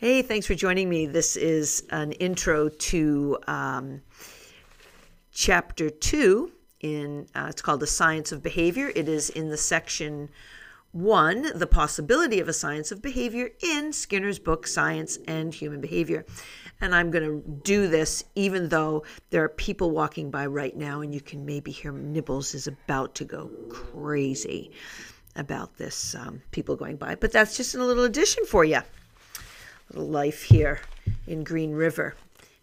Hey, thanks for joining me. This is an intro to um, chapter two in uh, it's called the science of behavior. It is in the section one, the possibility of a science of behavior in Skinner's book Science and Human Behavior. And I'm going to do this even though there are people walking by right now, and you can maybe hear Nibbles is about to go crazy about this, um, people going by. But that's just a little addition for you life here in Green River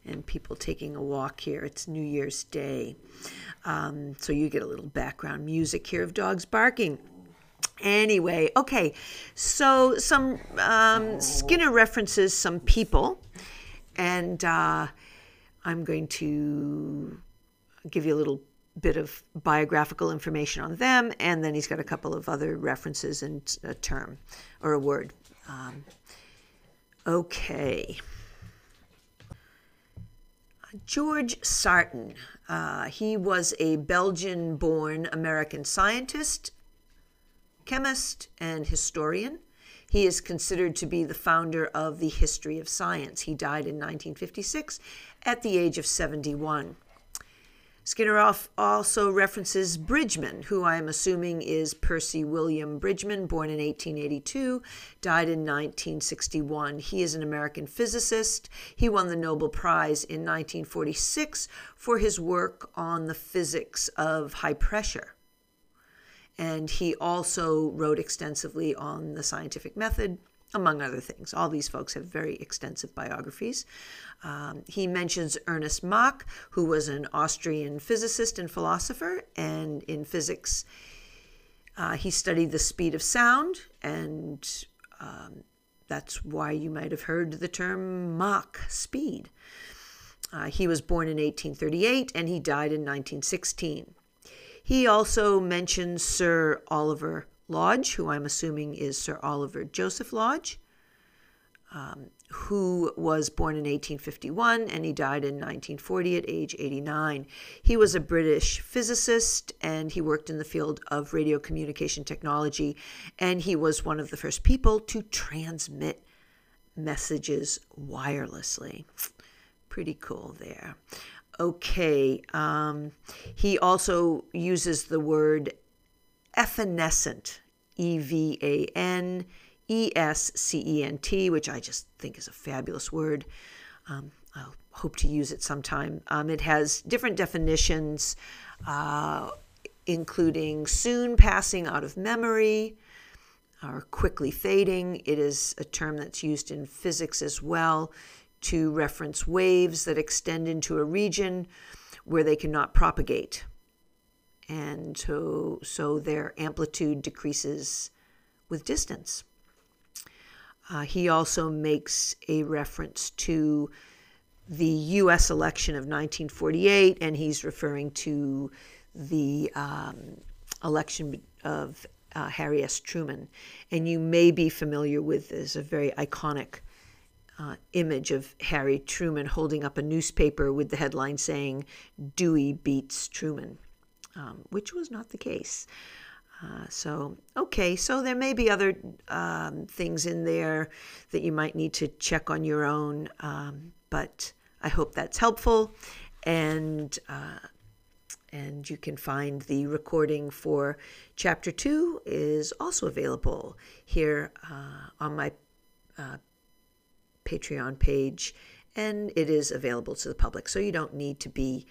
and people taking a walk here. It's New Year's Day. Um, so you get a little background music here of dogs barking. Anyway, okay, so some um, Skinner references some people, and uh, I'm going to give you a little bit of biographical information on them, and then he's got a couple of other references and a term or a word. Um, Okay. George Sarton. Uh, he was a Belgian born American scientist, chemist, and historian. He is considered to be the founder of the history of science. He died in 1956 at the age of 71. Skinner also references Bridgman, who I am assuming is Percy William Bridgman, born in 1882, died in 1961. He is an American physicist. He won the Nobel Prize in 1946 for his work on the physics of high pressure. And he also wrote extensively on the scientific method, among other things. All these folks have very extensive biographies. Um, he mentions Ernest Mach, who was an Austrian physicist and philosopher, and in physics, uh, he studied the speed of sound, and um, that's why you might have heard the term Mach speed. Uh, he was born in 1838 and he died in 1916. He also mentions Sir Oliver Lodge, who I'm assuming is Sir Oliver Joseph Lodge. Um, who was born in 1851 and he died in 1940 at age 89. He was a British physicist and he worked in the field of radio communication technology and he was one of the first people to transmit messages wirelessly. Pretty cool there. Okay, um, he also uses the word evanescent, E V A N E S C E N T, which I just think is a fabulous word. Um, I'll hope to use it sometime. Um, it has different definitions, uh, including soon passing out of memory or quickly fading. It is a term that's used in physics as well to reference waves that extend into a region where they cannot propagate. And so, so their amplitude decreases with distance. Uh, he also makes a reference to the U.S. election of 1948, and he's referring to the um, election of uh, Harry S. Truman. And you may be familiar with this, a very iconic uh, image of Harry Truman holding up a newspaper with the headline saying, Dewey beats Truman, um, which was not the case. Uh, so, okay, so there may be other um, things in there that you might need to check on your own, um, but I hope that's helpful. And uh, and you can find the recording for chapter two is also available here uh, on my uh, Patreon page, and it is available to the public. So you don't need to be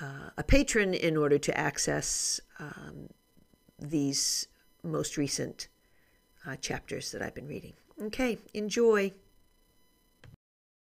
uh, a patron in order to access um, these most recent uh, chapters that I've been reading. Okay, enjoy.